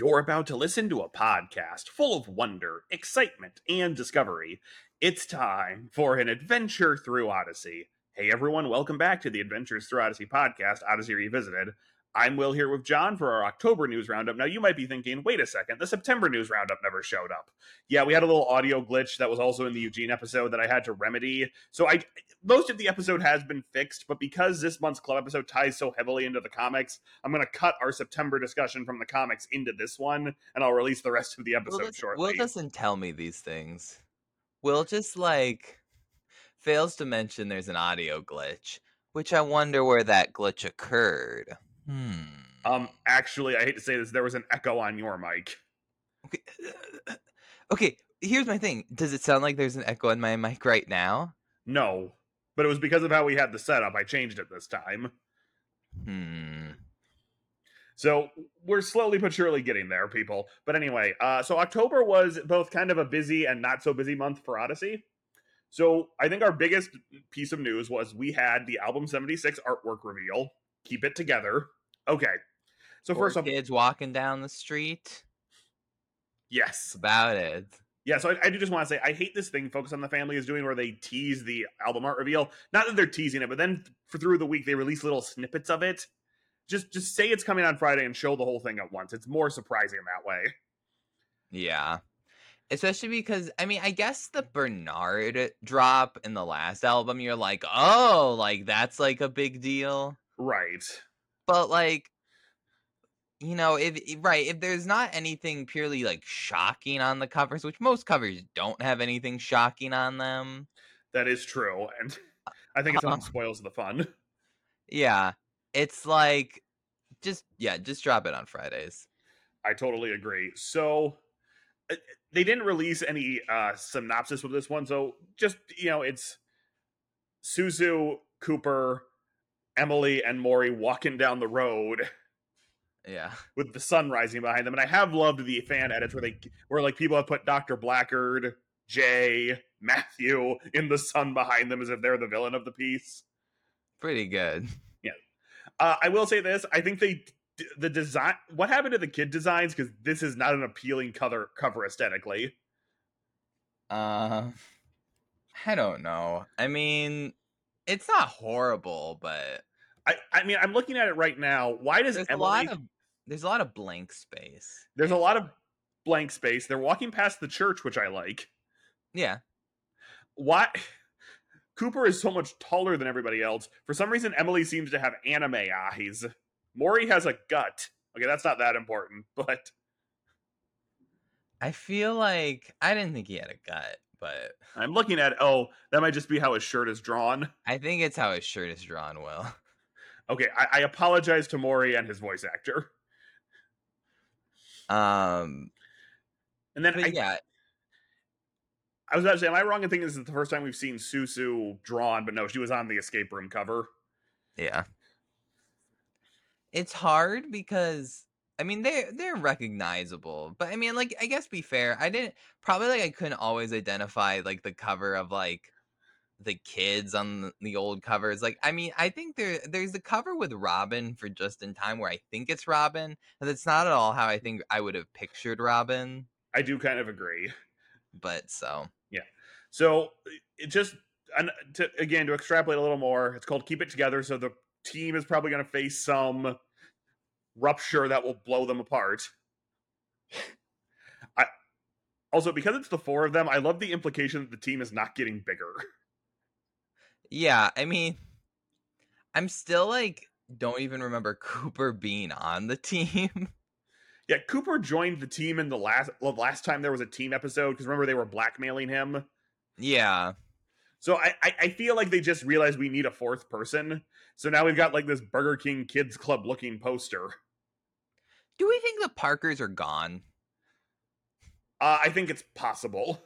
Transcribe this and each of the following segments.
You're about to listen to a podcast full of wonder, excitement, and discovery. It's time for an adventure through Odyssey. Hey everyone, welcome back to the Adventures Through Odyssey podcast, Odyssey Revisited. I'm Will here with John for our October news roundup. Now, you might be thinking, wait a second, the September news roundup never showed up. Yeah, we had a little audio glitch that was also in the Eugene episode that I had to remedy. So, I most of the episode has been fixed, but because this month's club episode ties so heavily into the comics, I'm going to cut our September discussion from the comics into this one, and I'll release the rest of the episode Will, shortly. Will doesn't tell me these things. Will just like fails to mention there's an audio glitch, which I wonder where that glitch occurred. Hmm. Um, actually, I hate to say this, there was an echo on your mic. Okay. okay, here's my thing. Does it sound like there's an echo on my mic right now? No, but it was because of how we had the setup. I changed it this time. Hmm. So we're slowly but surely getting there, people. But anyway, uh, so October was both kind of a busy and not so busy month for Odyssey. So I think our biggest piece of news was we had the album 76 artwork reveal. Keep it together. Okay. So Four first off, kids walking down the street. yes. That's about it. Yeah, so I, I do just want to say I hate this thing Focus on the Family is doing where they tease the album art reveal. Not that they're teasing it, but then for through the week they release little snippets of it. Just just say it's coming on Friday and show the whole thing at once. It's more surprising that way. Yeah. Especially because I mean, I guess the Bernard drop in the last album, you're like, oh, like that's like a big deal. Right. But like, you know, if right, if there's not anything purely like shocking on the covers, which most covers don't have anything shocking on them. That is true. And I think it Uh, sometimes spoils the fun. Yeah. It's like just yeah, just drop it on Fridays. I totally agree. So uh, they didn't release any uh synopsis with this one, so just you know, it's Suzu, Cooper, Emily, and Maury walking down the road Yeah. with the sun rising behind them. And I have loved the fan edits where they where like people have put Dr. Blackgaard, Jay, Matthew in the sun behind them as if they're the villain of the piece. Pretty good. Yeah. Uh, I will say this: I think they the design. What happened to the kid designs? Because this is not an appealing cover cover aesthetically. Uh I don't know. I mean, it's not horrible, but I I mean, I'm looking at it right now. Why does there's Emily? a lot of there's a lot of blank space. there's a lot of blank space. They're walking past the church, which I like. Yeah. Why? Cooper is so much taller than everybody else. For some reason, Emily seems to have anime eyes. Maury has a gut. Okay, that's not that important, but I feel like I didn't think he had a gut, but I'm looking at. Oh, that might just be how his shirt is drawn. I think it's how his shirt is drawn, Will. Okay, I, I apologize to Maury and his voice actor. Um And then I, yeah, I was about to say, am I wrong in thinking this is the first time we've seen Susu drawn? But no, she was on the escape room cover. yeah. It's hard because I mean they're they're recognizable, but I mean like I guess be fair, I didn't probably like I couldn't always identify like the cover of like the kids on the, old covers. Like I mean I think there there's a cover with Robin for Just in Time where I think it's Robin, and it's not at all how I think I would have pictured Robin. I do kind of agree. But so yeah, So it just and to, again to extrapolate a little more, it's called Keep It Together. So the team is probably going to face some rupture that will blow them apart. I also because it's the four of them, I love the implication that the team is not getting bigger. Yeah, I mean, I'm still like don't even remember Cooper being on the team. Yeah, Cooper joined the team in the last well, last time there was a team episode because remember they were blackmailing him. yeah, So I, I I feel like they just realized we need a fourth person. So now we've got like this Burger King Kids Club looking poster. do we think the Parkers are gone? Uh, I think it's possible.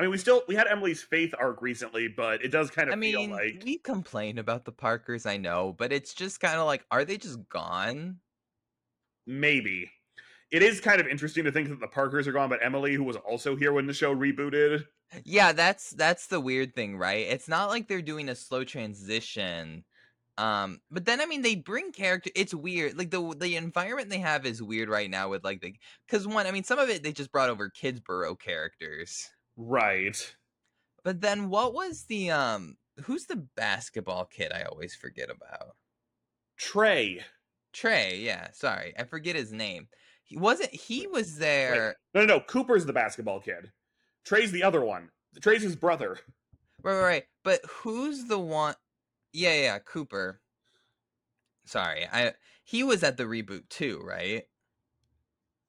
I mean, we still we had Emily's faith arc recently, but it does kind of I feel mean, like we complain about the Parkers, I know, but it's just kind of like, are they just gone? maybe. It is kind of interesting to think that the Parkers are gone, but Emily, who was also here when the show rebooted, Yeah, that's that's the weird thing, right? It's not like they're doing a slow transition Um, but then I mean they bring character. It's weird. Like the the environment they have is weird right now with like the because one I mean some of it they just brought over Kidsborough characters. Right. But then what was the um who's the basketball kid I always forget about? Trey. Trey, yeah, sorry. I forget his name. He wasn't he was there. No, no, no. Cooper's the basketball kid. Trey's the other one. Trey's his brother. Right, right, right. But who's the one Yeah, yeah, Cooper. Sorry. I he was at the reboot too, right?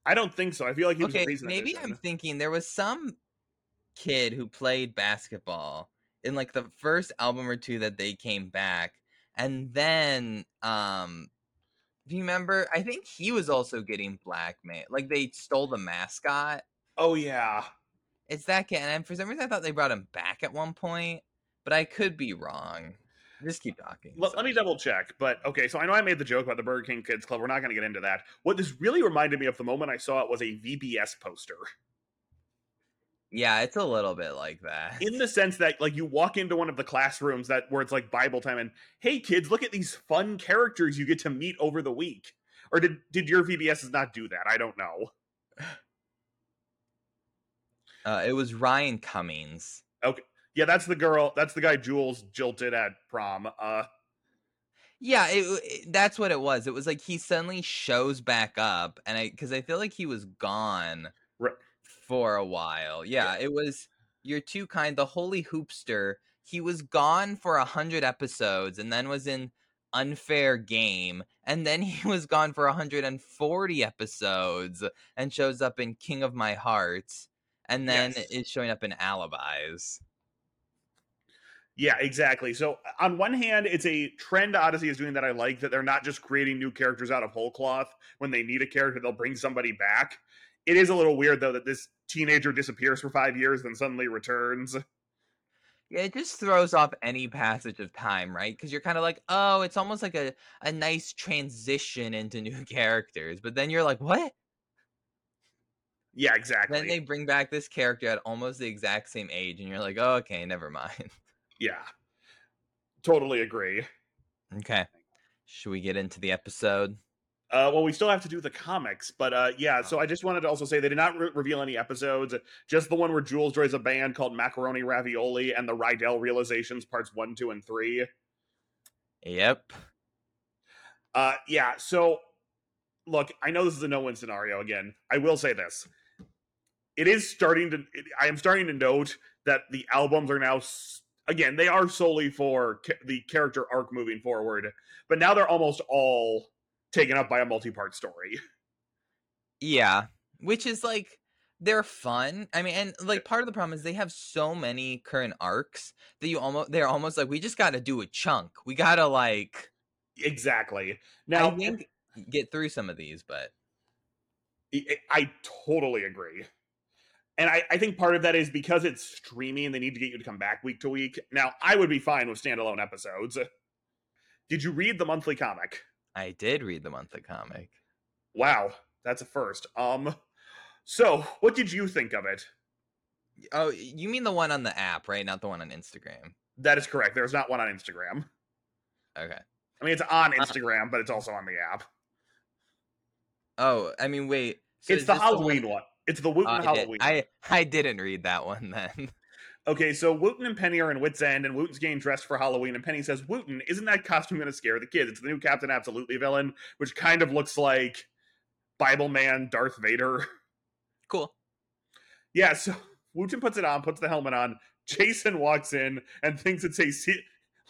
I don't think so. I feel like he was Okay, maybe. I'm thinking there was some kid who played basketball in like the first album or two that they came back. And then um do you remember? I think he was also getting blackmailed. Like they stole the mascot. Oh yeah. It's that kid, and for some reason I thought they brought him back at one point, but I could be wrong. Just keep talking. Let, let me double check. But okay, so I know I made the joke about the Burger King Kids Club. We're not going to get into that. What this really reminded me of the moment I saw it was a VBS poster. Yeah, it's a little bit like that. In the sense that, like, you walk into one of the classrooms that where it's like Bible time, and hey, kids, look at these fun characters you get to meet over the week. Or did did your VBSs not do that? I don't know. Uh, it was Ryan Cummings. Okay. Yeah, that's the girl. That's the guy Jules jilted at prom. Uh, Yeah, it, it- that's what it was. It was like he suddenly shows back up, and I because I feel like he was gone. For a while. Yeah, it was you're too kind. The Holy Hoopster. He was gone for a hundred episodes, and then was in Unfair Game, and then he was gone for 140 episodes, and shows up in King of My Heart, and then Yes. is showing up in Alibis. Yeah, exactly. So on one hand, it's a trend Odyssey is doing that I like that they're not just creating new characters out of whole cloth. When they need a character, they'll bring somebody back. It is a little weird though that this teenager disappears for five years, then suddenly returns. Yeah, it just throws off any passage of time, right? Because you're kind of like, oh, it's almost like a, a nice transition into new characters. But then you're like, what? Yeah, exactly. Then they bring back this character at almost the exact same age, and you're like, oh, okay, never mind. Yeah, totally agree. okay. Should we get into the episode? Uh, well, we still have to do the comics, but uh, yeah. So I just wanted to also say they did not re- reveal any episodes. Just the one where Jules joins a band called Macaroni Ravioli and the Rydell Realizations parts one, two, and three. Yep. Uh, yeah. So, look, I know this is a no-win scenario. Again, I will say this: it is starting to. It, I am starting to note that the albums are now. s- Again, they are solely for ca- the character arc moving forward, but now they're almost all taken up by a multi-part story. Yeah. Which is like, they're fun. I mean, and like part of the problem is they have so many current arcs that you almost, they're almost like, we just got to do a chunk. We got to like, Exactly. Now, I think, get through some of these, but. I, I totally agree. And I, I think part of that is because it's streaming, they need to get you to come back week to week. Now, I would be fine with standalone episodes. Did you read the monthly comic? I did read the monthly comic. Wow, that's a first. Um, so what did you think of it? Oh, you mean the one on the app, right? Not the one on Instagram. That is correct. There's not one on Instagram. Okay. I mean, it's on Instagram, but it's also on the app. Oh, I mean, wait. so it's the Halloween one. It's the Wooton Oh, Halloween. I I didn't read that one then. Okay, so Wooton and Penny are in Whit's End, and Wooton's getting dressed for Halloween, and Penny says, Wooton, isn't that costume going to scare the kids? It's the new Captain Absolutely villain, which kind of looks like Bible Man Darth Vader. cool. yeah, so Wooton puts it on, puts the helmet on. Jason walks in and thinks it's a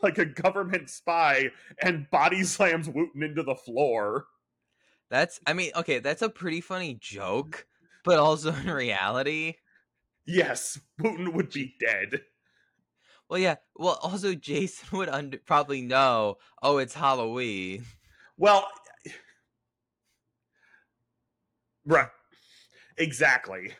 like a government spy, and body slams Wooton into the floor. That's I mean, okay, that's a pretty funny joke, but also in reality, Yes, Wooton would be dead. well, yeah. Well, also Jason would under, probably know. Oh, it's Halloween. Well, right. Exactly.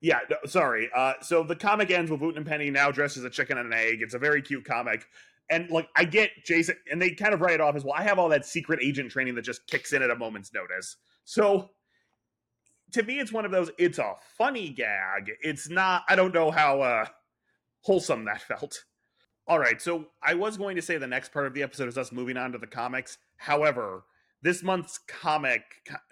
Yeah, no, sorry. Uh, so the comic ends with Wooton and Penny now dressed as a chicken and an egg. It's a very cute comic. And like I get Jason and they kind of write it off as well, I have all that secret agent training that just kicks in at a moment's notice. So to me it's one of those it's a funny gag. It's not I don't know how uh wholesome that felt. All right, so I was going to say the next part of the episode is us moving on to the comics. However, this month's comic,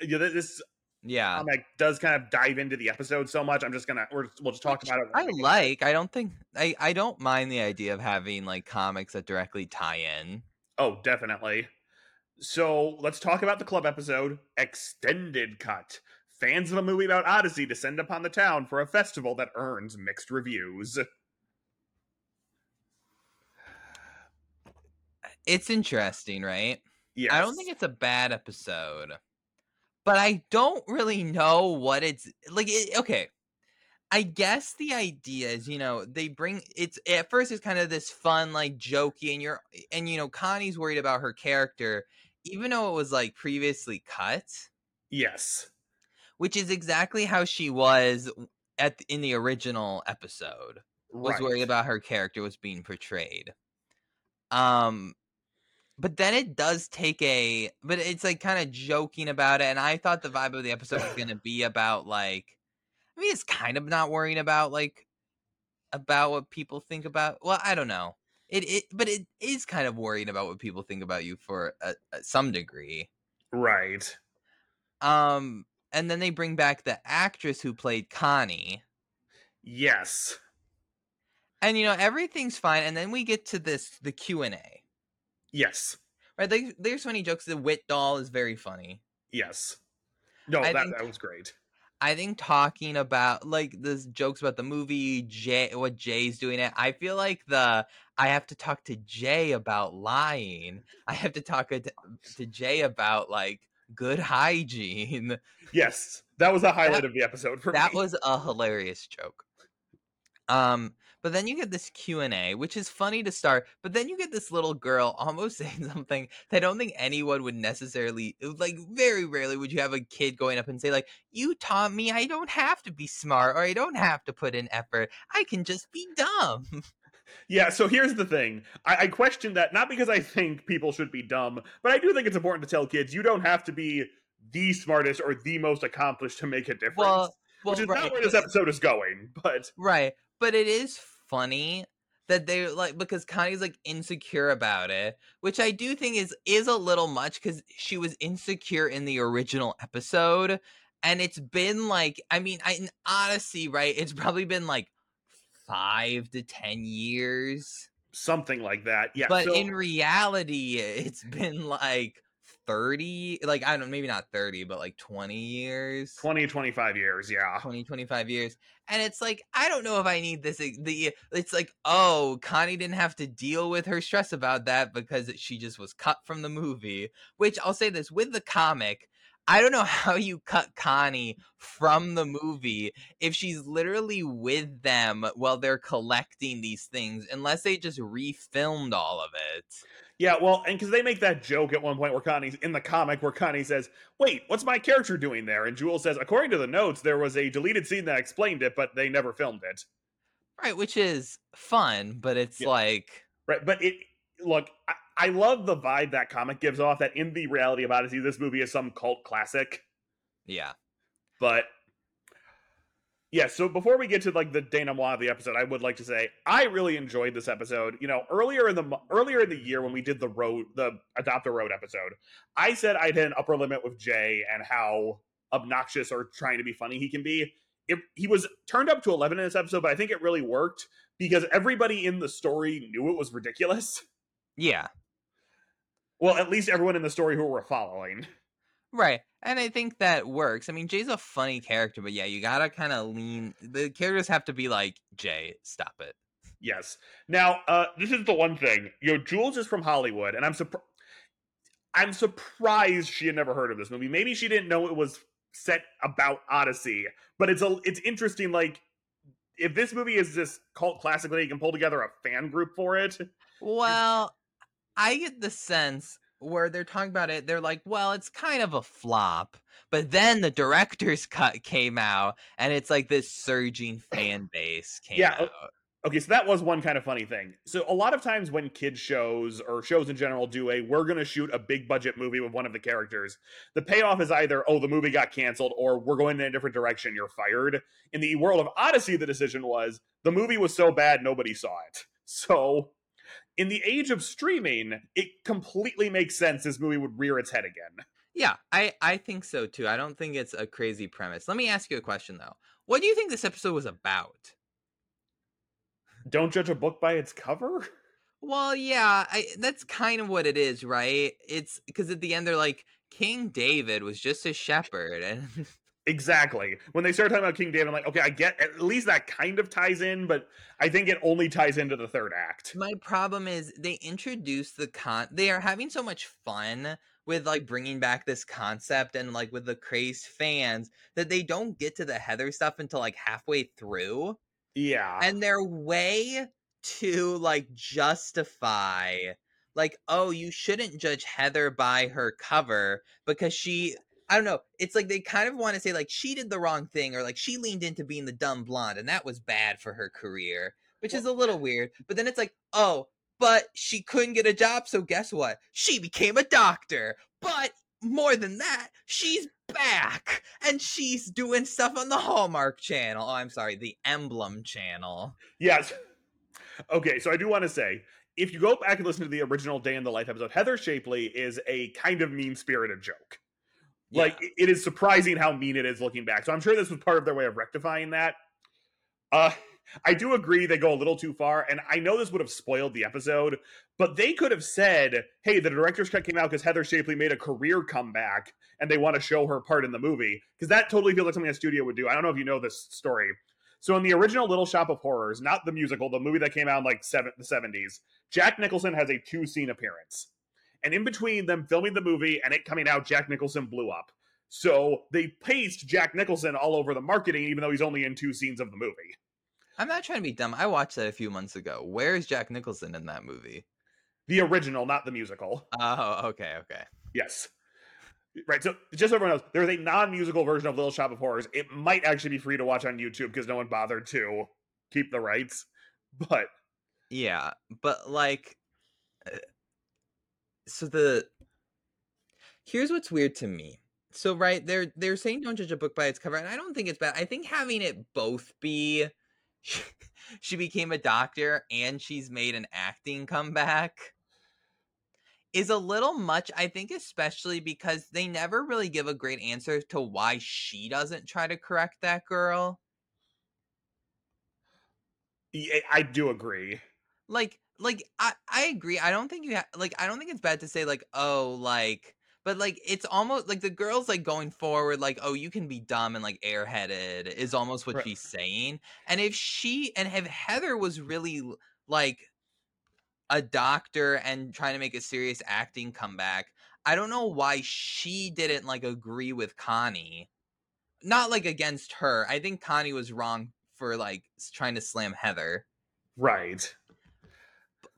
you know, this Yeah. comic does kind of dive into the episode so much. I'm just gonna we're, we'll just talk Which about it. I like. I don't think I I don't mind the idea of having like comics that directly tie in. Oh, definitely. So let's talk about the club episode, Extended Cut. Fans of a movie about Odyssey descend upon the town for a festival that earns mixed reviews. It's interesting, right? Yes. I don't think it's a bad episode, but I don't really know what it's like. It, okay, I guess the idea is, you know, they bring it's at first it's kind of this fun, like jokey, and you're and you know Connie's worried about her character, even though it was like previously cut, Yes. Which is exactly how she was at in the original episode. Was Right. worried about her character was being portrayed. Um, but then it does take a but it's like kind of joking about it and i thought the vibe of the episode was going to be about like i mean it's kind of not worrying about like about what people think about well i don't know it, it but it is kind of worrying about what people think about you for a, a, some degree Right. um and then they bring back the actress who played connie Yes. and you know everything's fine and then we get to this the q&a Yes. right like, there's funny jokes the Whit doll is very funny Yes. No, I that think- that was great. I think talking about like the jokes about the movie, Jay, what Jay's doing it. I feel like the I have to talk to Jay about lying. I have to talk to, to Jay about like good hygiene. Yes. That was a highlight of the episode for That me. was a hilarious joke. Um, but then you get this Q and A, which is funny to start. But then you get this little girl almost saying something that I don't think anyone would necessarily like. Very rarely would you have a kid going up and say like, "You taught me I don't have to be smart or I don't have to put in effort. I can just be dumb." Yeah, so here's the thing. I, I question that not because I think people should be dumb, but I do think it's important to tell kids you don't have to be the smartest or the most accomplished to make a difference. well, well, which is right, not where this episode is going, but Right. But it is funny that they like because Connie's like insecure about it, which I do think is is a little much cuz she was insecure in the original episode and it's been like I mean, I, in Odyssey, right? It's probably been like 5 to 10 years. something like that. Yeah. but so, in reality, it's been like 30, like I don't know, maybe not 30, but like 20 years. 20, 25 years, yeah. 20 25 years and it's like i don't know if i need this the it's like oh connie didn't have to deal with her stress about that because she just was cut from the movie which i'll say this with the comic i don't know how you cut connie from the movie if she's literally with them while they're collecting these things unless they just refilmed all of it Yeah, well, and because they make that joke at one point where Connie's in the comic where Connie says, Wait, what's my character doing there? And Jules says, According to the notes, there was a deleted scene that explained it, but they never filmed it. right which is fun but it's Yeah. like Right. But it look, I, I love the vibe that comic gives off that in the reality of Odyssey, this movie is some cult classic. yeah But yeah, so before we get to like the denouement of the episode, I would like to say I really enjoyed this episode. You know, earlier in the earlier in the year when we did the road the adopt a road episode, I said I'd hit an upper limit with Jay and how obnoxious or trying to be funny he can be. It, he was turned up to 11 in this episode, but I think it really worked because everybody in the story knew it was ridiculous. yeah Well, at least everyone in the story who we're following. Right. And I think that works. I mean, Jay's a funny character, but yeah, you gotta kind of lean. The characters have to be like, Jay, stop it. Yes. Now, uh, this is the one thing. Know, Jules is from Hollywood, and I'm surprised. I'm surprised she had never heard of this movie. Maybe she didn't know it was set about Odyssey, but it's a it's interesting. Like, if this movie is this cult classic, that you can pull together a fan group for it. Well, I get the sense where they're talking about it, they're like, well, it's kind of a flop. But then the director's cut came out, and it's like this surging fan base came Yeah, out. Okay, so that was one kind of funny thing. So a lot of times when kids shows or shows in general do a we're going to shoot a big budget movie with one of the characters, the payoff is either oh the movie got canceled or we're going in a different direction, you're fired. In the world of Odyssey the decision was the movie was so bad nobody saw it. So in the age of streaming, it completely makes sense this movie would rear its head again. Yeah, I I think so too. I don't think it's a crazy premise. Let me ask you a question though. What do you think this episode was about? Don't judge a book by its cover? Well, yeah, I, that's kind of what it is, right? It's because at the end they're like King David was just a shepherd, and Exactly. When they start talking about King David, I'm like, okay, I get at least that kind of ties in, but I think it only ties into the third act. my problem is they introduce the con. They are having so much fun with like bringing back this concept and like with the crazed fans that they don't get to the Heather stuff until like halfway through. Yeah. and their way to like justify like oh you shouldn't judge heather by her cover because she i don't know it's like they kind of want to say like she did the wrong thing or like she leaned into being the dumb blonde and that was bad for her career which is a little weird but then it's like oh but she couldn't get a job so guess what she became a doctor but more than that she's back and she's doing stuff on the hallmark channel oh i'm sorry the emblem channel Yes. Okay, so I do want to say if you go back and listen to the original Day in the Life episode, Heather Shapley is a kind of mean spirited joke. Like, it- is surprising how mean it is looking back. So I'm sure this was part of their way of rectifying that. Uh, I do agree they go a little too far, and I know this would have spoiled the episode, but they could have said, hey, the director's cut came out because Heather Shapley made a career comeback and they want to show her part in the movie. Because that totally feels like something a studio would do. I don't know if you know this story. So in the original Little Shop of Horrors, not the musical, the movie that came out in like seven, the 70s, Jack Nicholson has a two scene appearance. And in between them filming the movie and it coming out, Jack Nicholson blew up. So they paced Jack Nicholson all over the marketing, even though he's only in two scenes of the movie. I'm not trying to be dumb. I watched that a few months ago. Where is Jack Nicholson in that movie? The original, not the musical. Oh, okay, okay. Yes. Right. So just so everyone knows, there's a non-musical version of Little Shop of Horrors. It might actually be free to watch on YouTube because no one bothered to keep the rights. But Yeah, but like, uh, so the here's what's weird to me. So right, they're they're saying don't judge a book by its cover, and I don't think it's bad. I think having it both be she became a doctor and she's made an acting comeback is a little much. I think especially because they never really give a great answer to why she doesn't try to correct that girl. yeah, I do agree. like like I I agree. I don't think you ha- like I don't think it's bad to say like oh like but like it's almost like the girl's like going forward like oh you can be dumb and like airheaded is almost what Right. she's saying. And if she and if Heather was really like a doctor and trying to make a serious acting comeback, I don't know why she didn't like agree with Connie. Not like against her. I think Connie was wrong for like trying to slam Heather Right.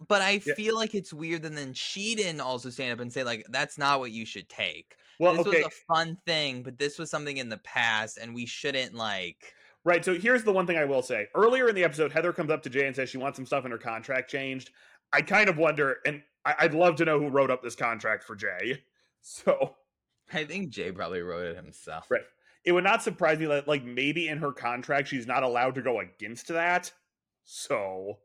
But I Yeah. feel like it's weird and then she didn't also stand up and say like that's not what you should take. Well, this okay. was a fun thing, but this was something in the past and we shouldn't like Right. So here's the one thing I will say. Earlier in the episode, Heather comes up to Jay and says she wants some stuff in her contract changed. I kind of wonder, and I- I'd love to know who wrote up this contract for Jay. So I think Jay probably wrote it himself. Right. it would not surprise me that, like, maybe in her contract she's not allowed to go against that. So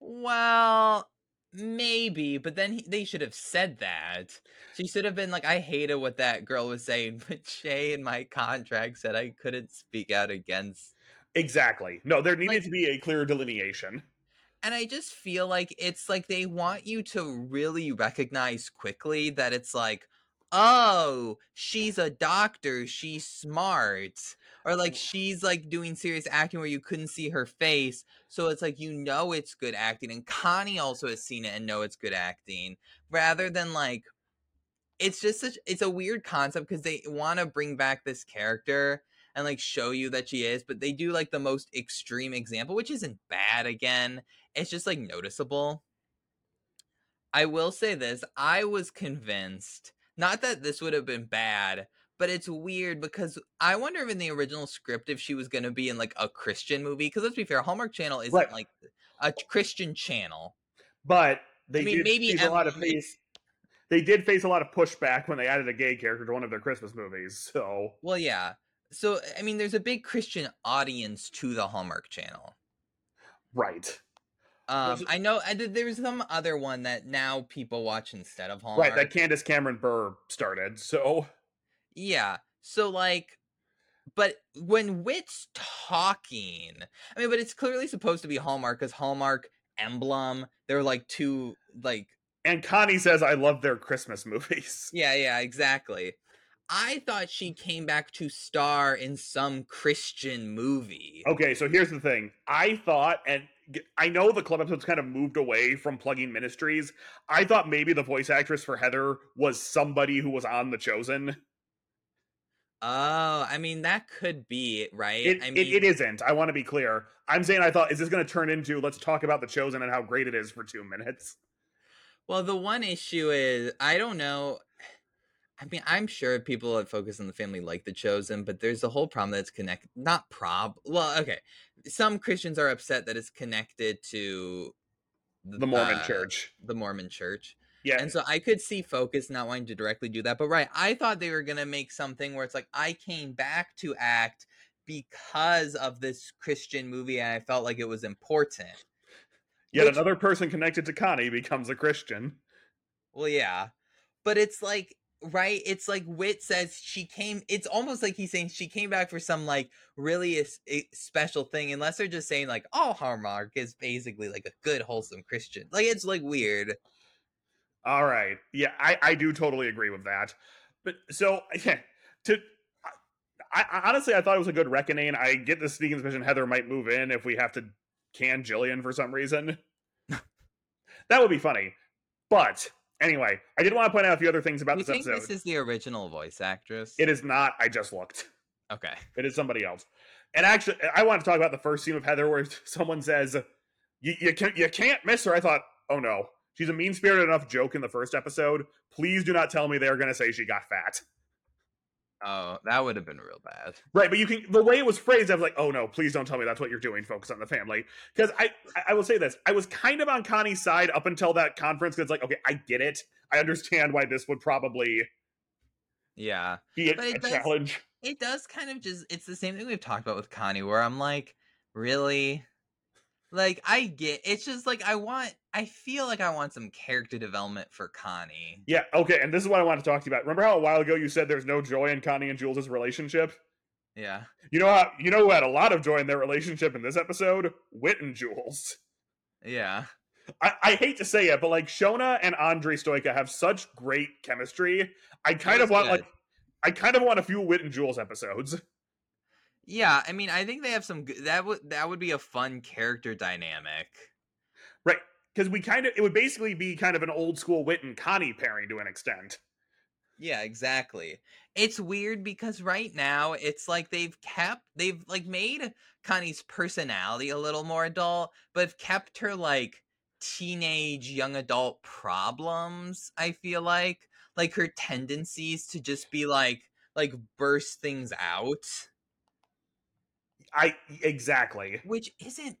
Well, maybe, but then he, they should have said that. She should have been like, I hated what that girl was saying, but Jay in my contract said I couldn't speak out against exactly, no, there needed Like- to be a clear delineation. And I just feel like it's like they want you to really recognize quickly that it's like, oh, she's a doctor, she's smart. Or like she's like doing serious acting where you couldn't see her face. So it's like you know it's good acting. And Connie also has seen it and know it's good acting. Rather than like it's just such it's a weird concept because they want to bring back this character and like show you that she is, but they do like the most extreme example, which isn't bad again. It's just like noticeable. I will say this I was convinced, not that this would have been bad, but it's weird because I wonder if in the original script if she was going to be in like a Christian movie. Because let's be fair, Hallmark Channel isn't Right. like a Christian channel. But they I mean, did maybe face a lot of face. They did face a lot of pushback when they added a gay character to one of their Christmas movies. So Well, yeah. So, I mean, there's a big Christian audience to the Hallmark Channel. right. Um, I know I did, there's some other one that now people watch instead of Hallmark. Right, that Candace Cameron Bure started. So Yeah. So like but when Whit's talking, I mean, but it's clearly supposed to be Hallmark because Hallmark emblem, they're like two like and Connie says I love their Christmas movies. yeah, yeah, exactly. I thought she came back to star in some Christian movie. Okay, so here's the thing. I thought, and I know the club episodes kind of moved away from plugging ministries. I thought maybe the voice actress for Heather was somebody who was on The Chosen. Oh, I mean that could be it, right. It, I it, it isn't. I want to be clear. I'm saying I thought, is this going to turn into let's talk about The Chosen and how great it is for two minutes? Well, the one issue is I don't know. I mean, I'm sure people that focus on the family like the chosen, but there's a whole problem that's connected. Not prob. Well, okay. Some Christians are upset that it's connected to The Mormon uh, Church. the Mormon Church, Yeah. and so I could see Focus not wanting to directly do that. But right, I thought they were gonna make something where it's like I came back to act because of this Christian movie, and I felt like it was important. Yet which- another person connected to Connie becomes a Christian. Well, yeah, but it's like right. It's like Whit says she came. It's almost like he's saying she came back for some like really es- a special thing, unless they're just saying like, "Oh, Hallmark is basically like a good, wholesome Christian." Like it's like weird. All right. Yeah, I, I do totally agree with that. But so yeah, to I, I honestly I thought it was a good reckoning. I get the sneaking suspicion Heather might move in if we have to can Jillian for some reason. that would be funny. But anyway, I did want to point out a few other things about Do you this think episode. this is the original voice actress? It is not. I just looked. Okay. It is somebody else. And actually, I want to talk about the first scene of Heather where someone says, "You you can't you can't miss her." I thought, "Oh no, she's a mean spirited enough joke in the first episode. Please do not tell me they're going to say she got fat." Oh, that would have been real bad. Right, but you can the way it was phrased, I was like, "Oh no, please don't tell me that's what you're doing. Focus on the family." Because I I- I will say this, I was kind of on Connie's side up until that conference. Because it's like, okay, I get it. I understand why this would probably Yeah. be a, it a does- challenge. It does kind of just it's the same thing we've talked about with Connie where I'm like, really? Like I get it's just like I want I feel like I want some character development for Connie. Yeah, okay, and this is what I want to talk to you about. Remember how a while ago you said there's no joy in Connie and Jules' relationship? Yeah. You know how you know who had a lot of joy in their relationship in this episode? Whit and Jules. Yeah. I, I hate to say it, but like Shona and Andre Stojka have such great chemistry. I kind of want good. like I kind of want a few Whit and Jules episodes. Yeah, I mean I think they have some good that would that would be a fun character dynamic. Right. Because we kind of it would basically be kind of an old school Whit and Connie pairing to an extent. Yeah, exactly. It's weird because right now it's like they've kept they've like made Connie's personality a little more adult, but have kept her like teenage young adult problems, I feel like. Like her tendencies to just be like like burst things out, I exactly. which isn't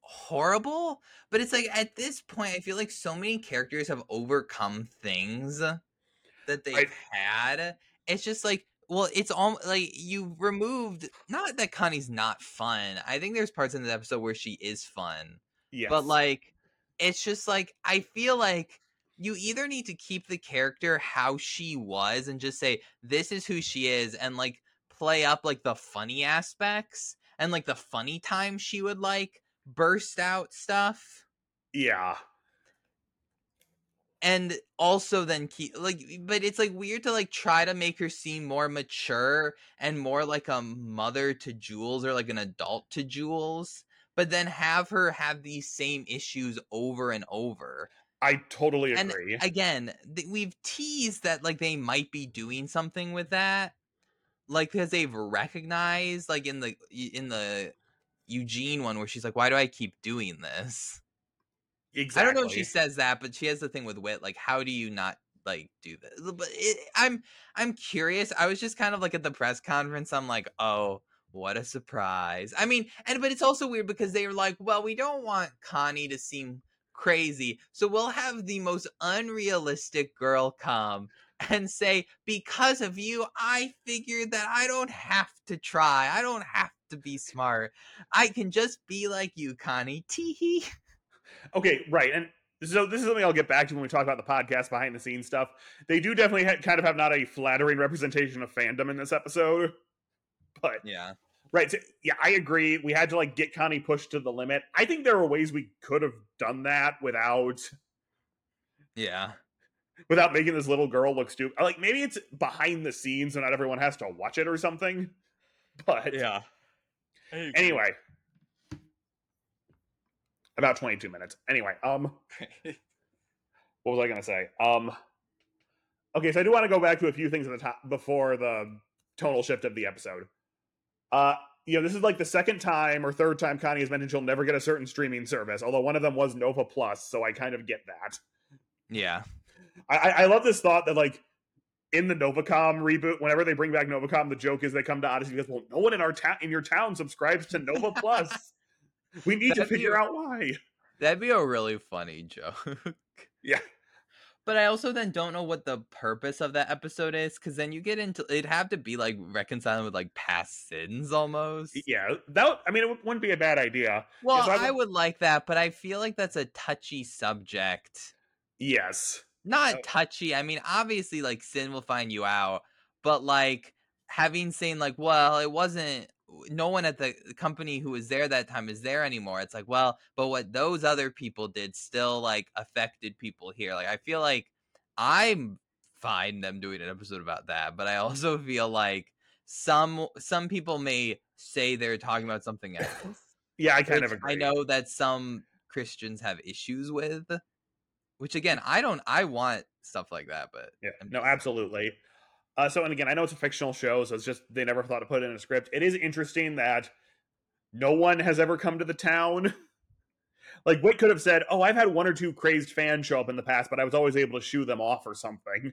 horrible, but it's like at this point I feel like so many characters have overcome things that they've had. It's just like, well, it's all like you removed. Not that Connie's not fun. I think there's parts in the episode where she is fun, Yes. but like, it's just like I feel like you either need to keep the character how she was and just say this is who she is, and like play up like the funny aspects and like the funny times she would like burst out stuff yeah. and also then keep like but it's like weird to like try to make her seem more mature and more like a mother to Jules or like an adult to Jules but then have her have these same issues over and over I totally and agree. again th- we've teased that like they might be doing something with that like because they've recognized like in the in the Eugene one where she's like why do I keep doing this exactly. I don't know if she says that, but she has the thing with Whit. Like, how do you not like do this? But it, I'm I'm curious. I was just kind of like at the press conference. I'm like, oh, what a surprise. I mean, and but it's also weird because they were like, well, we don't want Connie to seem crazy, so we'll have the most unrealistic girl come and say, because of you, I figured that I don't have to try. I don't have to be smart. I can just be like you, Connie. Tee hee. Okay, right, and so this is something I'll get back to when we talk about the podcast behind the scenes stuff. They do definitely ha- kind of have not a flattering representation of fandom in this episode, but Yeah. right, so, yeah, I agree. We had to like get Connie pushed to the limit. I think there are ways we could have done that without Yeah. Without making this little girl look stupid. Like maybe it's behind the scenes, so not everyone has to watch it or something. But Yeah. anyway, about twenty-two minutes. Anyway, um. what was I going to say? Um, okay, so I do want to go back to a few things at the top before the tonal shift of the episode. Uh, you know, this is like the second time or third time Connie has mentioned she'll never get a certain streaming service, although one of them was Nova Plus, so I kind of get that. yeah. I, I I love this thought that like in the Novacom reboot, whenever they bring back Novacom, the joke is they come to Odyssey because well, no one in our town in your town subscribes to Nova Plus. we need to That'd figure a- out why. That'd be a really funny joke. Yeah. But I also then don't know what the purpose of that episode is, because then you get into it'd have to be like reconciling with like past sins almost. Yeah, that I mean it wouldn't be a bad idea. Well, I I would- would like that, but I feel like that's a touchy subject. Yes. Not Oh. touchy. I mean, obviously, like sin will find you out, but like having saying like, well, it wasn't. No one at the company who was there that time is there anymore. It's like, well, but what those other people did still like affected people here. Like, I feel like I'm fine them doing an episode about that, but I also feel like some some people may say they're talking about something else. Yeah, I kind of agree. I know that some Christians have issues with, which again, I don't. I want stuff like that, but Yeah, I'm no, just- absolutely. Uh, so, and again, I know it's a fictional show, so it's just they never thought to put it in a script. It is interesting that no one has ever come to the town. like, Whit could have said, "Oh, I've had one or two crazed fans show up in the past, but I was always able to shoo them off or something."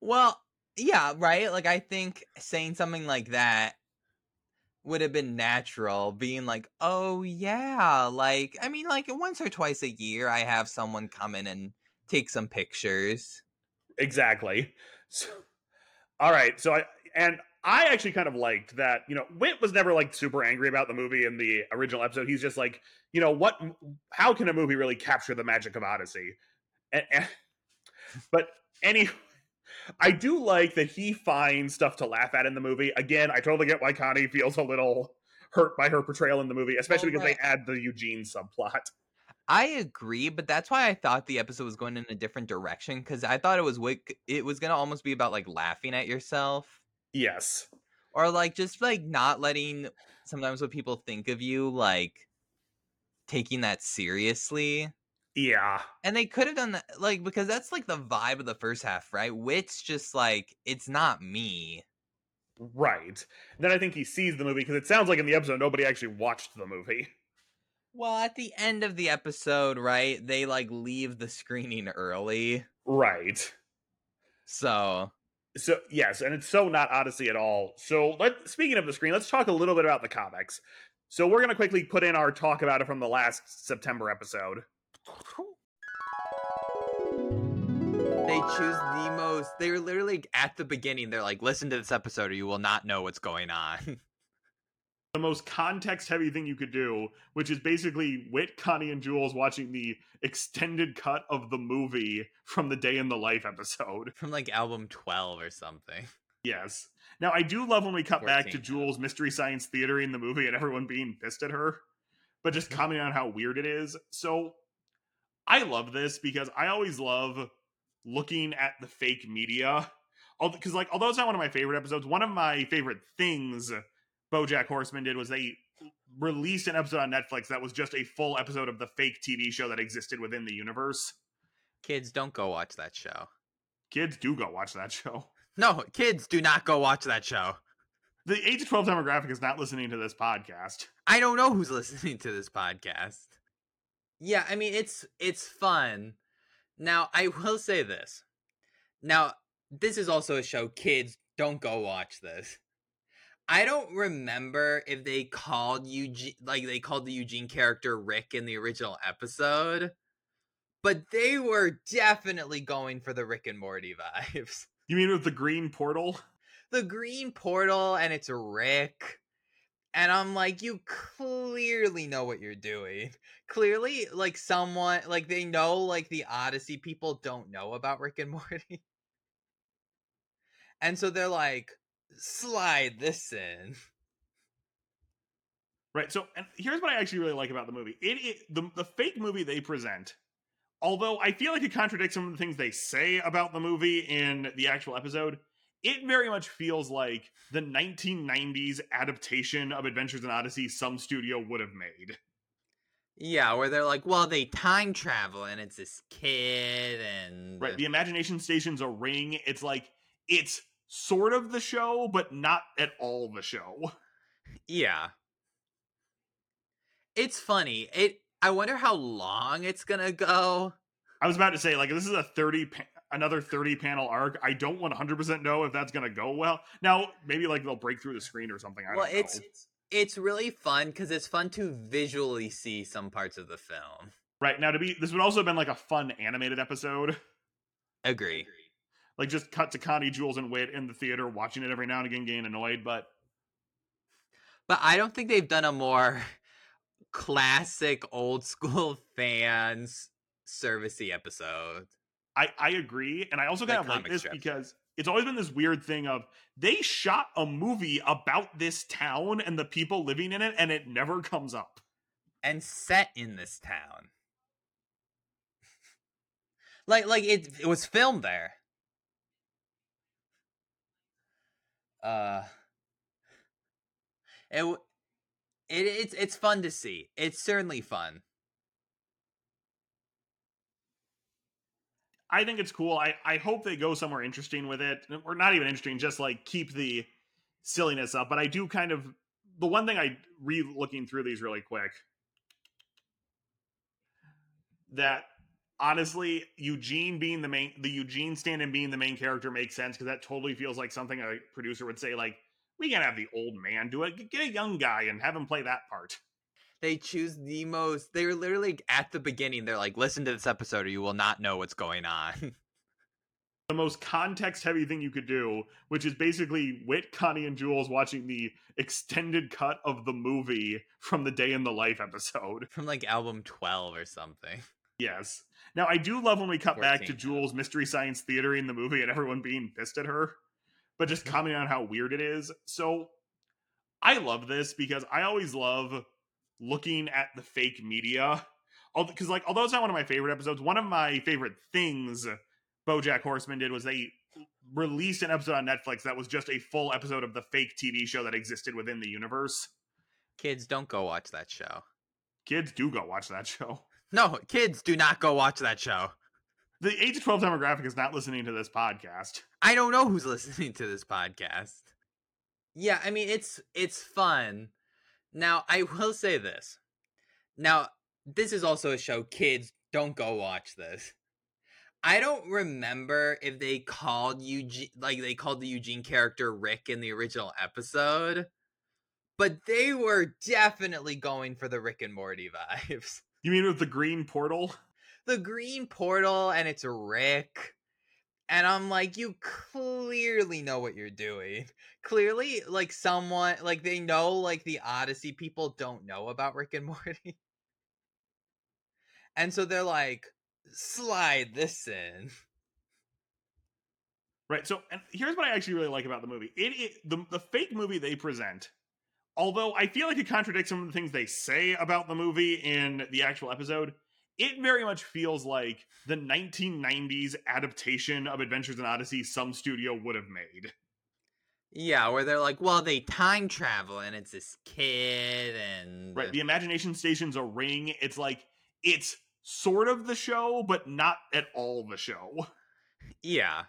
Well, yeah, right. Like I think saying something like that would have been natural. Being like, oh yeah, like I mean, like once or twice a year, I have someone come in and take some pictures. Exactly. So, all right. So I and I actually kind of liked that. You know, Whit was never like super angry about the movie in the original episode. He's just like, you know, what? How can a movie really capture the magic of Odyssey? And, and but anyway. I do like that he finds stuff to laugh at in the movie. Again, I totally get why Connie feels a little hurt by her portrayal in the movie, especially Oh, because right. they add the Eugene subplot. I agree, but that's why I thought the episode was going in a different direction because I thought it was wick- it was gonna almost be about like laughing at yourself. Yes. or like just like not letting sometimes what people think of you like taking that seriously Yeah. and they could have done that like because that's like the vibe of the first half right Whit's just like it's not me Right. Then I think he sees the movie because it sounds like in the episode nobody actually watched the movie. well at the end of the episode right they like leave the screening early Right. so So yes, and it's so not Odyssey at all. So let speaking of the screen, let's talk a little bit about the comics. So we're gonna quickly put in our talk about it from the last September episode. They choose the most they're literally at the beginning they're like listen to this episode or you will not know what's going on The most context heavy thing you could do, which is basically Whit, Connie, and Jules watching the extended cut of the movie from the Day in the Life episode. from like album 12 or something Yes. Now I do love when we cut back to Jules' Mystery Science Theater in the movie and everyone being pissed at her, but just mm-hmm. commenting on how weird it is. So I love this because I always love looking at the fake media. Because like, although it's not one of my favorite episodes, one of my favorite things BoJack Horseman did was they released an episode on Netflix that was just a full episode of the fake TV show that existed within the universe. kids don't go watch that show Kids do go watch that show. No, kids do not go watch that show. The 8 to 12 demographic is not listening to this podcast. I don't know who's listening to this podcast. Yeah, I mean it's it's fun. Now, I will say this. Now, this is also a show kids don't go watch this. I don't remember if they called Eugene like they called the Eugene character Rick in the original episode, but they were definitely going for the Rick and Morty vibes. You mean with the green portal? the green portal and it's Rick. And I'm like, you clearly know what you're doing. Clearly, like someone like they know like the Odyssey people don't know about Rick and Morty. And so they're like, slide this in. Right. So, and here's what I actually really like about the movie. It, it the the fake movie they present, although I feel like it contradicts some of the things they say about the movie in the actual episode. It very much feels like the 1990s adaptation of Adventures in Odyssey some studio would have made. Yeah, where they're like, well, they time travel and it's this kid and Right. The imagination station's a ring. It's like it's sort of the show, but not at all the show. Yeah. It's funny. It I wonder how long it's going to go. I was about to say like this is a 30 pa- another 30 panel arc. I don't 100% know if that's going to go well. Now, maybe like they'll break through the screen or something. I well, don't know. it's it's really fun cuz it's fun to visually see some parts of the film. Right. Now to be this would also have been like a fun animated episode. Agree. Like just cut to Connie, Jules, and Whit in the theater watching it every now and again, getting annoyed, but But I don't think they've done a more classic old school fans servicey episode. I, I agree. And I also kind of like this because it's always been this weird thing of they shot a movie about this town and the people living in it, and it never comes up. and set in this town. like like it it was filmed there. Uh it it it's it's fun to see. It's certainly fun. I think it's cool. I, I hope they go somewhere interesting with it. Or not even interesting, just like keep the silliness up. But I do kind of the one thing I re looking through these really quick that honestly Eugene being the main the Eugene stand and being the main character makes sense because that totally feels like something a producer would say like we can't have the old man do it. Get a young guy and have him play that part. They choose the most they're literally at the beginning they're like listen to this episode or you will not know what's going on. the most context heavy thing you could do, which is basically Whit, Connie, and Jules watching the extended cut of the movie from the Day in the Life episode. From like album 12 or something. Yes. Now, I do love when we cut back to Jules' Mystery Science Theater in the movie and everyone being pissed at her, but just commenting on how weird it is. So I love this because I always love looking at the fake media. Because, like, although it's not one of my favorite episodes, one of my favorite things Bojack Horseman did was they released an episode on Netflix that was just a full episode of the fake TV show that existed within the universe. Kids don't go watch that show. Kids do go watch that show. No, kids do not go watch that show. The 8 to 12 demographic is not listening to this podcast. I don't know who's listening to this podcast. Yeah, I mean it's it's fun. Now, I will say this. Now, this is also a show kids don't go watch this. I don't remember if they called Eugene like they called the Eugene character Rick in the original episode, but they were definitely going for the Rick and Morty vibes. You mean with the green portal? the green portal and it's Rick. And I'm like, you clearly know what you're doing. Clearly, like someone like they know like the Odyssey people don't know about Rick and Morty. And so they're like, slide this in. Right. So, and here's what I actually really like about the movie. It, it the the fake movie they present, although I feel like it contradicts some of the things they say about the movie in the actual episode. It very much feels like the 1990s adaptation of Adventures in Odyssey some studio would have made. Yeah, where they're like, well, they time travel and it's this kid and Right. The imagination station's a ring. It's like it's sort of the show, but not at all the show. Yeah.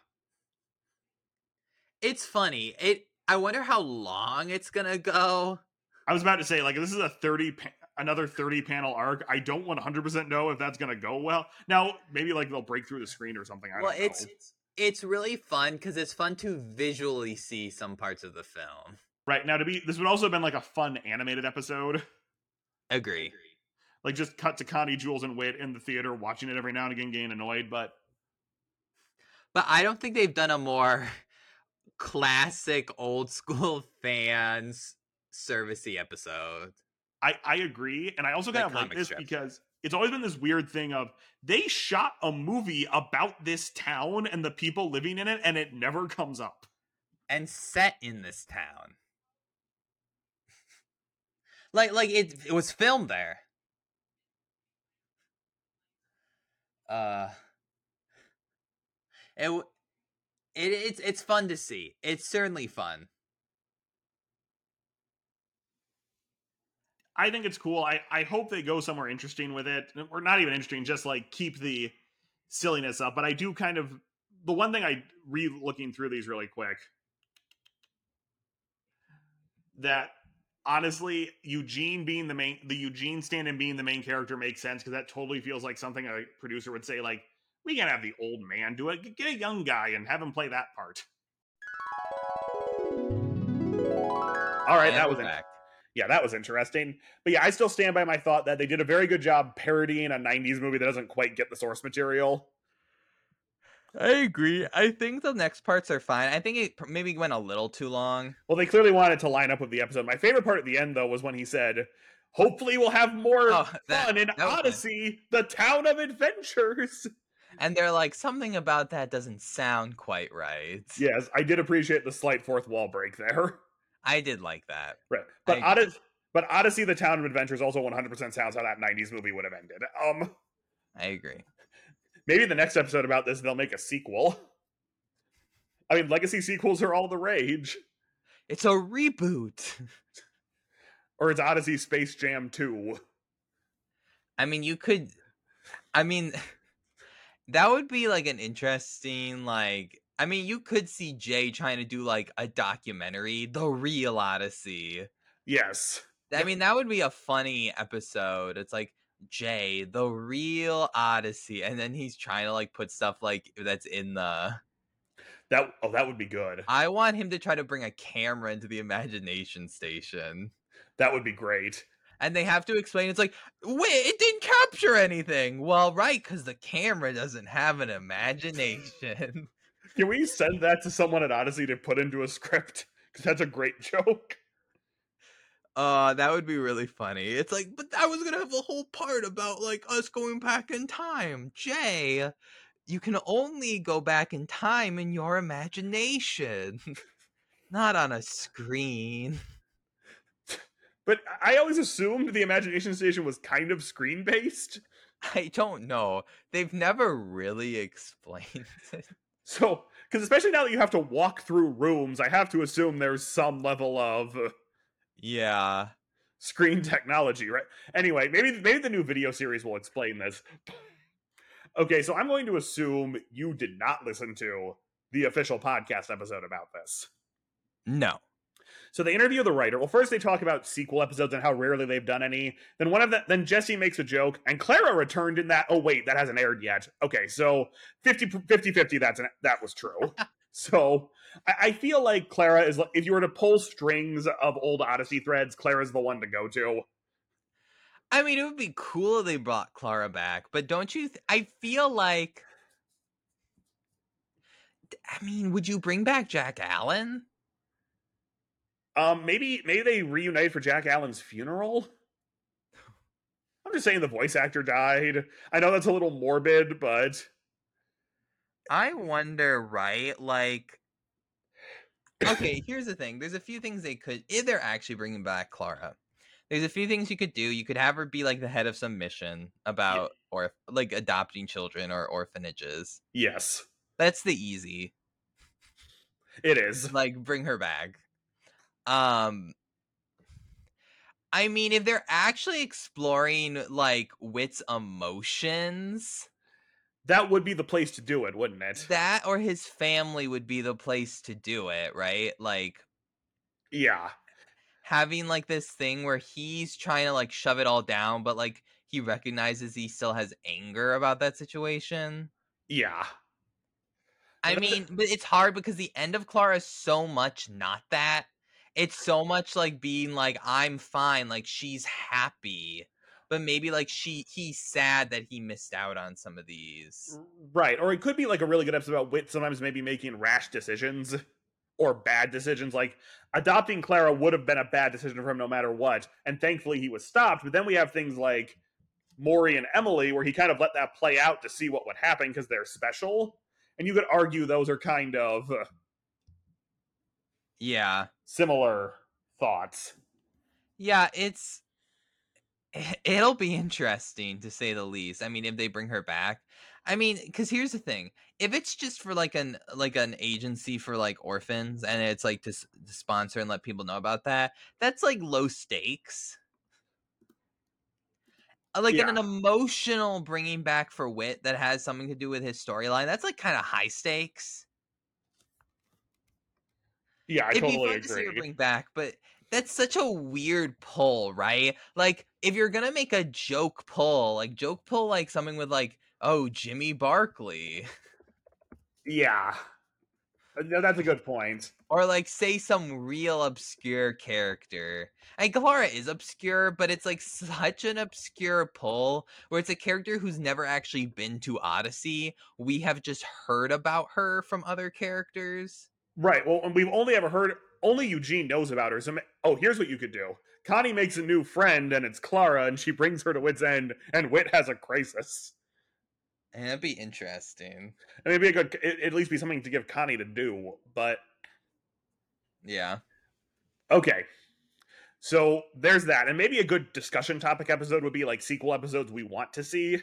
It's funny. It I wonder how long it's going to go. I was about to say, like, this is a 30, pa- another 30 panel arc. I don't 100% know if that's going to go well. Now, maybe, like, they'll break through the screen or something. I well, don't know. it's it's really fun cuz it's fun to visually see some parts of the film. Right. Now, to be, this would also have been, like, a fun animated episode. Agree. Like, just cut to Connie, Jules, and Whit in the theater watching it every now and again, getting annoyed. But But I don't think they've done a more classic old school fans servicey episode. I, I agree. And I also kind of like this strips. because it's always been this weird thing of they shot a movie about this town and the people living in it, and it never comes up. and set in this town. like like it it was filmed there. Uh it it it's it's fun to see. It's certainly fun. I think it's cool. I, I hope they go somewhere interesting with it. Or not even interesting, just like keep the silliness up. But I do kind of the one thing I re looking through these really quick that honestly Eugene being the main the Eugene stand and being the main character makes sense because that totally feels like something a producer would say like we can't have the old man do it. Get a young guy and have him play that part. All right, And that was it back. Yeah, that was interesting. But yeah, I still stand by my thought that they did a very good job parodying a 90s movie that doesn't quite get the source material. I agree. I think the next parts are fine. I think it maybe went a little too long. Well, they clearly wanted to line up with the episode. My favorite part at the end, though, was when he said, Hopefully, we'll have more Oh, that- fun in. Odyssey, the town of adventures. And they're like something about that doesn't sound quite right. Yes, I did appreciate the slight fourth wall break there. I did like that. Right. But, I- Odyssey, but Odyssey, the town of adventures also 100% sounds how that 90s movie would have ended. Um, I agree. Maybe the next episode about this, they'll make a sequel. I mean, legacy sequels are all the rage. It's a reboot. or it's Odyssey Space Jam 2. I mean, you could. I mean, that would be like an interesting, like. I mean, you could see Jay trying to do like a documentary, The Real Odyssey. Yes. I mean, that would be a funny episode. It's like Jay, The Real Odyssey, and then he's trying to like put stuff like that's in the. That oh that would be good. I want him to try to bring a camera into the imagination station. That would be great. and they have to explain it's like wait it didn't capture anything well right because the camera doesn't have an imagination Can we send that to someone at Odyssey to put into a script? Because that's a great joke. uh that would be really funny it's like but i was gonna have a whole part about like us going back in time jay you can only go back in time in your imagination not on a screen But I always assumed the Imagination Station was kind of screen based. i don't know they've never really explained it So, because especially now that you have to walk through rooms, I have to assume there's some level of uh, yeah screen technology, right? Anyway, maybe maybe the new video series will explain this. okay, so I'm going to assume you did not listen to the official podcast episode about this. no So they interview the writer. Well, first they talk about sequel episodes and how rarely they've done any. Then one of the then Jesse makes a joke, and Clara returned in that. Oh wait, that hasn't aired yet. Okay, so 50 50 50 that's an, that was true. so I, I feel like Clara is like if you were to pull strings of old Odyssey threads, Clara's the one to go to. I mean, it would be cool if they brought Clara back, but don't you? Th- I feel like. I mean, would you bring back Jack Allen? Um, maybe maybe they reunite for Jack Allen's funeral. I'm just saying the voice actor died. I know that's a little morbid, but I wonder, right? Like, okay, here's the thing. There's a few things they could, if they're actually bringing back Clara. There's a few things you could do. You could have her be like the head of some mission about, or like adopting children or orphanages. yes, That's the easy. it is. like bring her back. Um I mean if they're actually exploring like Whit's emotions, That would be the place to do it, wouldn't it? that or his family would be the place to do it, right? Like yeah. having like this thing where he's trying to like shove it all down but like he recognizes he still has anger about that situation. Yeah. I mean, but it's hard because the end of Clara is so much not that. It's so much like being like, I'm fine, like she's happy. But maybe like she he's sad that he missed out on some of these. Right. Or it could be like a really good episode about Whit sometimes maybe making rash decisions. or bad decisions. Like adopting Clara would have been a bad decision for him no matter what. And thankfully he was stopped. But then we have things like Maury and Emily where he kind of let that play out to see what would happen because they're special. And you could argue those are kind of uh, yeah similar thoughts. Yeah, it's it'll be interesting to say the least. I mean, if they bring her back, I mean, because here's the thing: if it's just for like an like an agency for like orphans, and it's like to, to sponsor and let people know about that, that's like low stakes. Uh, like Yeah. an emotional bringing back for Whit that has something to do with his storyline. That's like kind of high stakes. Yeah, I It'd be totally fun to see her bring back, but that's such a weird pull, right? Like if you're gonna make a joke pull, like joke pull, like something with like, oh Jimmy Barkley, Yeah. Uh, No, that's a good point. or like say some real obscure character. And Clara is obscure, but it's like such an obscure pull where it's a character who's never actually been to Odyssey. We have just heard about her from other characters. Right. Well, and we've only ever heard only Eugene knows about her. So, oh, here's what you could do. Connie makes a new friend, and it's Clara, and she brings her to Whit's End, and Whit has a crisis. And that'd be interesting. I mean, it'd be a good, it, at least be something to give Connie to do. But Yeah. okay, so there's that, and maybe a good discussion topic episode would be like sequel episodes we want to see.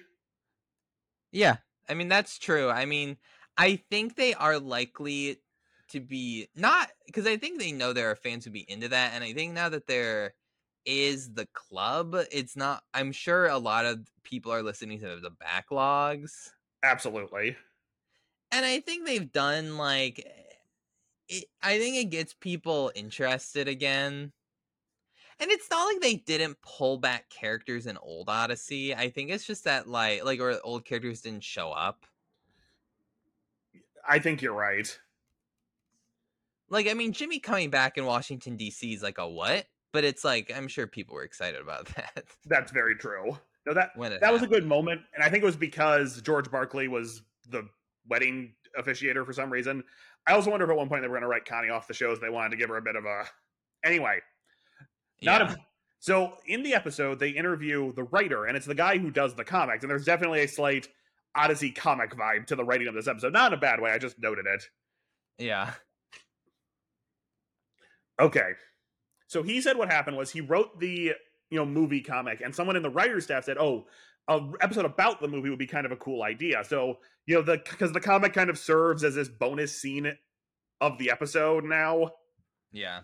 Yeah, I mean that's true. I mean, I think they are likely to be not because I think they know there are fans who be into that, and I think now that there is the club, it's not. I'm sure a lot of people are listening to the backlogs, Absolutely. and I think they've done like. It, I think it gets people interested again. And it's not like they didn't pull back characters in old Odyssey. I think it's just that like like or old characters didn't show up. I think you're right. Like, I mean, Jimmy coming back in Washington D.C. is like a what? But it's like I'm sure people were excited about that That's very true. No, that that was a good moment, and I think it was because George Barkley was the wedding officiator for some reason. I also wonder if at one point they were going to write Connie off the shows. They wanted to give her a bit of a. Anyway, not Yeah. a. So in the episode, they interview the writer, and it's the guy who does the comics. And there's definitely a slight Odyssey comic vibe to the writing of this episode. Not in a bad way. I just noted it. yeah, Okay. So he said what happened was he wrote the you know movie comic, and someone in the writer's staff said, "Oh, a episode about the movie would be kind of a cool idea." So you know the because the comic kind of serves as this bonus scene of the episode now. yeah,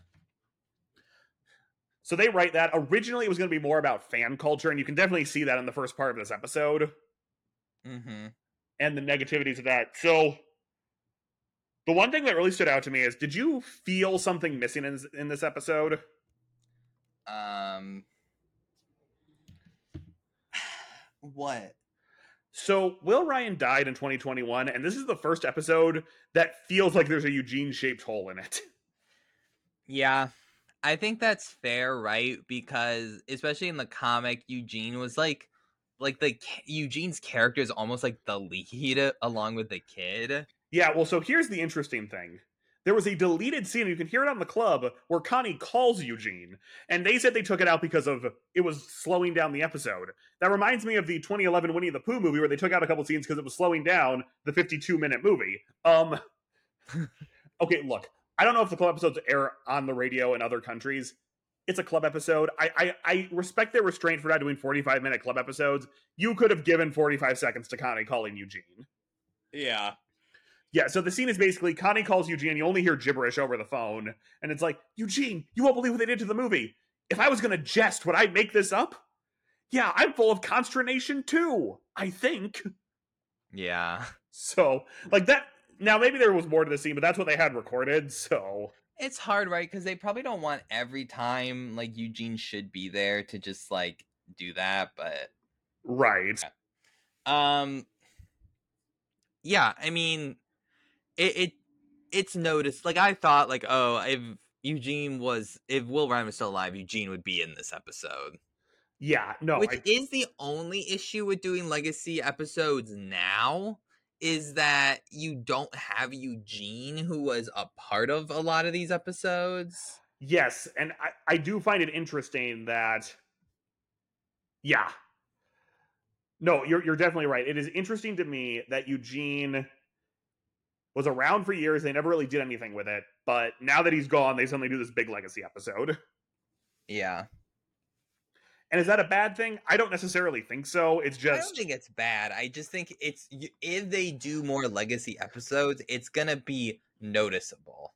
So they write that originally it was going to be more about fan culture, and you can definitely see that in the first part of this episode mm-hmm. and the negativities of that. So the one thing that really stood out to me is, did you feel something missing in this, in this episode? Um, what? So Will Ryan died in 2021, and this is the first episode that feels like there's a Eugene shaped hole in it. Yeah, I think that's fair, right? Because especially in the comic, Eugene was like, like the Eugene's character is almost like the lead along with the kid. Yeah, well, so here's the interesting thing. There was a deleted scene, you can hear it on the club, where Connie calls Eugene, and they said they took it out because of it was slowing down the episode. That reminds me of the 2011 Winnie the Pooh movie where they took out a couple scenes because it was slowing down the 52 minute movie. Um, okay, look, I don't know if the club episodes air on the radio in other countries. It's a club episode. I, I I respect their restraint for not doing 45 minute club episodes. You could have given 45 seconds to Connie calling Eugene. Yeah. Yeah, so the scene is basically Connie calls Eugene. You only hear gibberish over the phone, and it's like, Eugene, you won't believe what they did to the movie. If I was going to jest, would I make this up? Yeah, I'm full of consternation too. I think Yeah. so. Like that. Now maybe there was more to the scene, but that's what they had recorded. So It's hard, right? Because they probably don't want every time like Eugene should be there to just like do that, but right, um yeah, I mean it, it it's noticed like I thought like oh if Eugene was if Will Ryan was still alive, Eugene would be in this episode. yeah, no, Which I, is the only issue with doing legacy episodes now is that you don't have Eugene, who was a part of a lot of these episodes. Yes, and I, I do find it interesting that, yeah. No, you're you're definitely right. It is interesting to me that Eugene was around for years. They never really did anything with it, but now that he's gone, they suddenly do this big legacy episode. Yeah. And is that a bad thing? I don't necessarily think so. It's just I don't think it's bad. I just think it's if they do more legacy episodes, it's gonna be noticeable.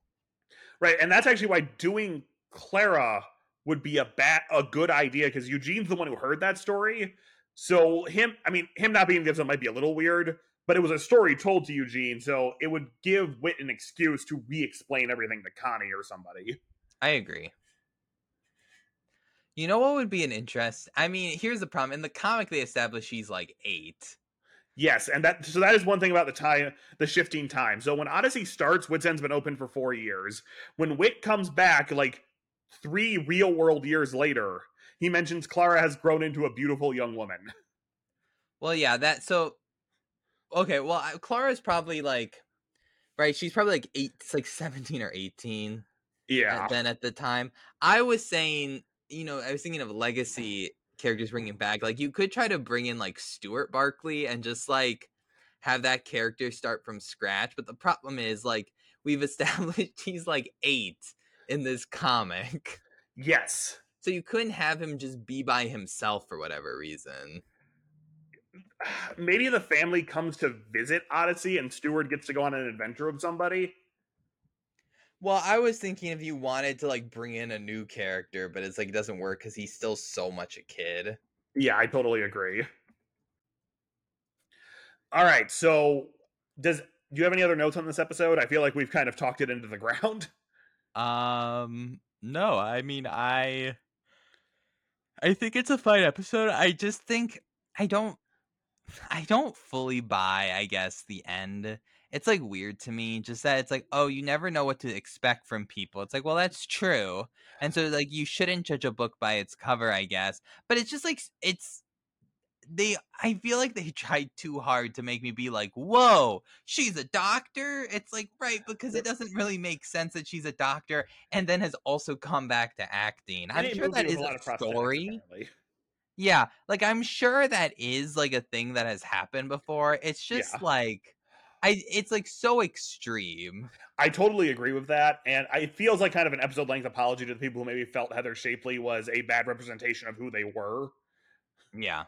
Right, and that's actually why doing Clara would be a bad a good idea because Eugene's the one who heard that story. So him, I mean, him not being given might be a little weird, but it was a story told to Eugene, so it would give Whit an excuse to re-explain everything to Connie or somebody. I agree. You know what would be an interest? I mean, here's the problem. In the comic, they establish she's like eight. Yes, and that so that is one thing about the time, the shifting time. So when Odyssey starts, Whit's End's been open for four years. When Whit comes back, like three real world years later, he mentions Clara has grown into a beautiful young woman. Well, yeah, that so. Okay, well, Clara's probably like, right? She's probably like eight, like seventeen or eighteen. Yeah. Then at the time, I was saying, you know, I was thinking of legacy characters bringing back. Like you could try to bring in like Stuart Barkley and just like have that character start from scratch. But the problem is like we've established he's like eight in this comic. Yes. So you couldn't have him just be by himself for whatever reason. Maybe the family comes to visit Odyssey and Stuart gets to go on an adventure with somebody. Well, I was thinking if you wanted to like bring in a new character, but it's like it doesn't work because he's still so much a kid. Yeah, I totally agree. All right, so does do you have any other notes on this episode? I feel like we've kind of talked it into the ground. Um, no, I mean I I think it's a fine episode. I just think I don't I don't fully buy, I guess, the end. It's like weird to me just that it's like oh you never know what to expect from people. It's like well that's true. And so like you shouldn't judge a book by its cover i guess but it's just like it's they i feel like they tried too hard to make me be like whoa she's a doctor? It's like right because it doesn't really make sense that she's a doctor and then has also come back to acting. I'm sure that is a story yeah like i'm sure that is like a thing that has happened before it's just yeah. like I it's like so extreme. I totally agree with that, and it feels like kind of an episode length apology to the people who maybe felt Heather Shapley was a bad representation of who they were. Yeah,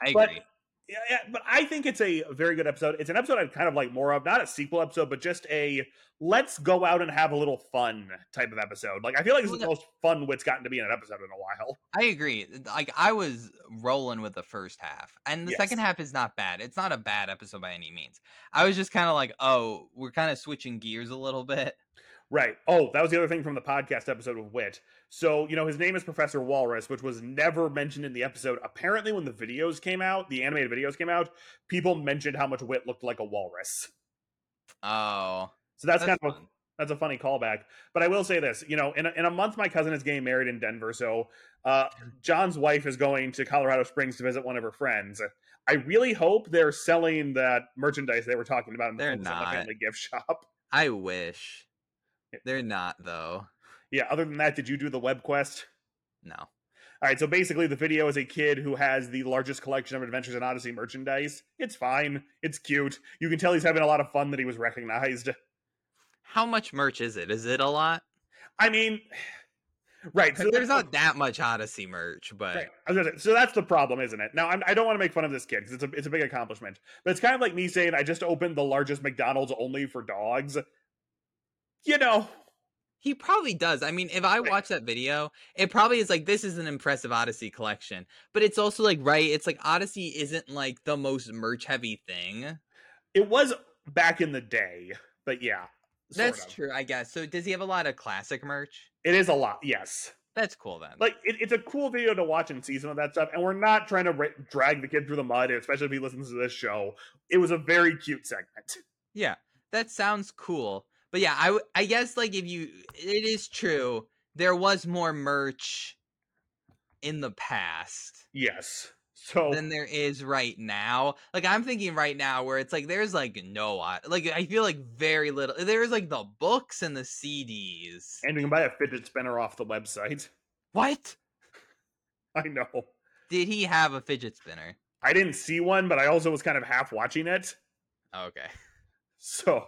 I but, agree. Yeah, yeah, but I think it's a very good episode. It's an episode I'd kind of like more of, not a sequel episode, but just a let's go out and have a little fun type of episode. Like I feel like it's the most fun Whit's gotten to be in an episode in a while. I agree. Like I was rolling with the first half, and the yes. second half is not bad. It's not a bad episode by any means. I was just kind of like, oh, we're kind of switching gears a little bit. Right. Oh, that was the other thing from the podcast episode of Whit. So, you know, his name is Professor Walrus, which was never mentioned in the episode. Apparently, when the videos came out, the animated videos came out, people mentioned how much Whit looked like a walrus. Oh. So that's, that's kind of a, that's a funny callback. But I will say this, you know, in a, in a month, my cousin is getting married in Denver. So uh, John's wife is going to Colorado Springs to visit one of her friends. I really hope they're selling that merchandise they were talking about in the, they're not. family gift shop. I wish. They're not though. Yeah, other than that, did you do the web quest? No. All right, so basically the video is a kid who has the largest collection of Adventures in Odyssey merchandise. It's fine. It's cute. You can tell he's having a lot of fun that he was recognized. How much merch is it? Is it a lot? I mean, right. So there's not that much Odyssey merch, but right. so that's the problem, isn't it? Now I'm, I do not want to make fun of this kid because it's a it's a big accomplishment, but it's kind of like me saying I just opened the largest McDonald's only for dogs you know, he probably does. I mean, if I watch that video, it probably is like this is an impressive Odyssey collection. But it's also like right, it's like Odyssey isn't like the most merch heavy thing. It was back in the day, but yeah. That's of. true, I guess. So does he have a lot of classic merch? It is a lot, yes. That's cool then. Like it, it's a cool video to watch and see some of that stuff, and we're not trying to drag the kid through the mud, especially if he listens to this show. It was a very cute segment. Yeah, that sounds cool. But yeah, I I guess like if you it is true there was more merch in the past. Yes. So than there is right now. Like I'm thinking right now where it's like there's like no like I feel like very little. There's like the books and the CDs. and you can buy a fidget spinner off the website. What? I know. Did he have a fidget spinner? I didn't see one, but I also was kind of half watching it. Okay. So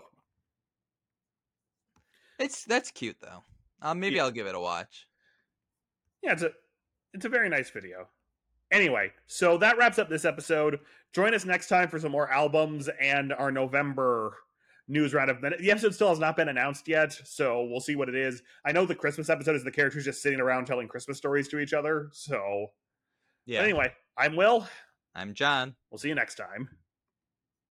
It's that's cute though. Um, maybe Yeah. I'll give it a watch. yeah, it's a it's a very nice video. Anyway, so that wraps up this episode. Join us next time for some more albums and our November news round of the episode still has not been announced yet, so we'll see what it is. I know the Christmas episode is the characters just sitting around telling Christmas stories to each other. So Yeah. anyway, I'm Will. I'm John. We'll see you next time.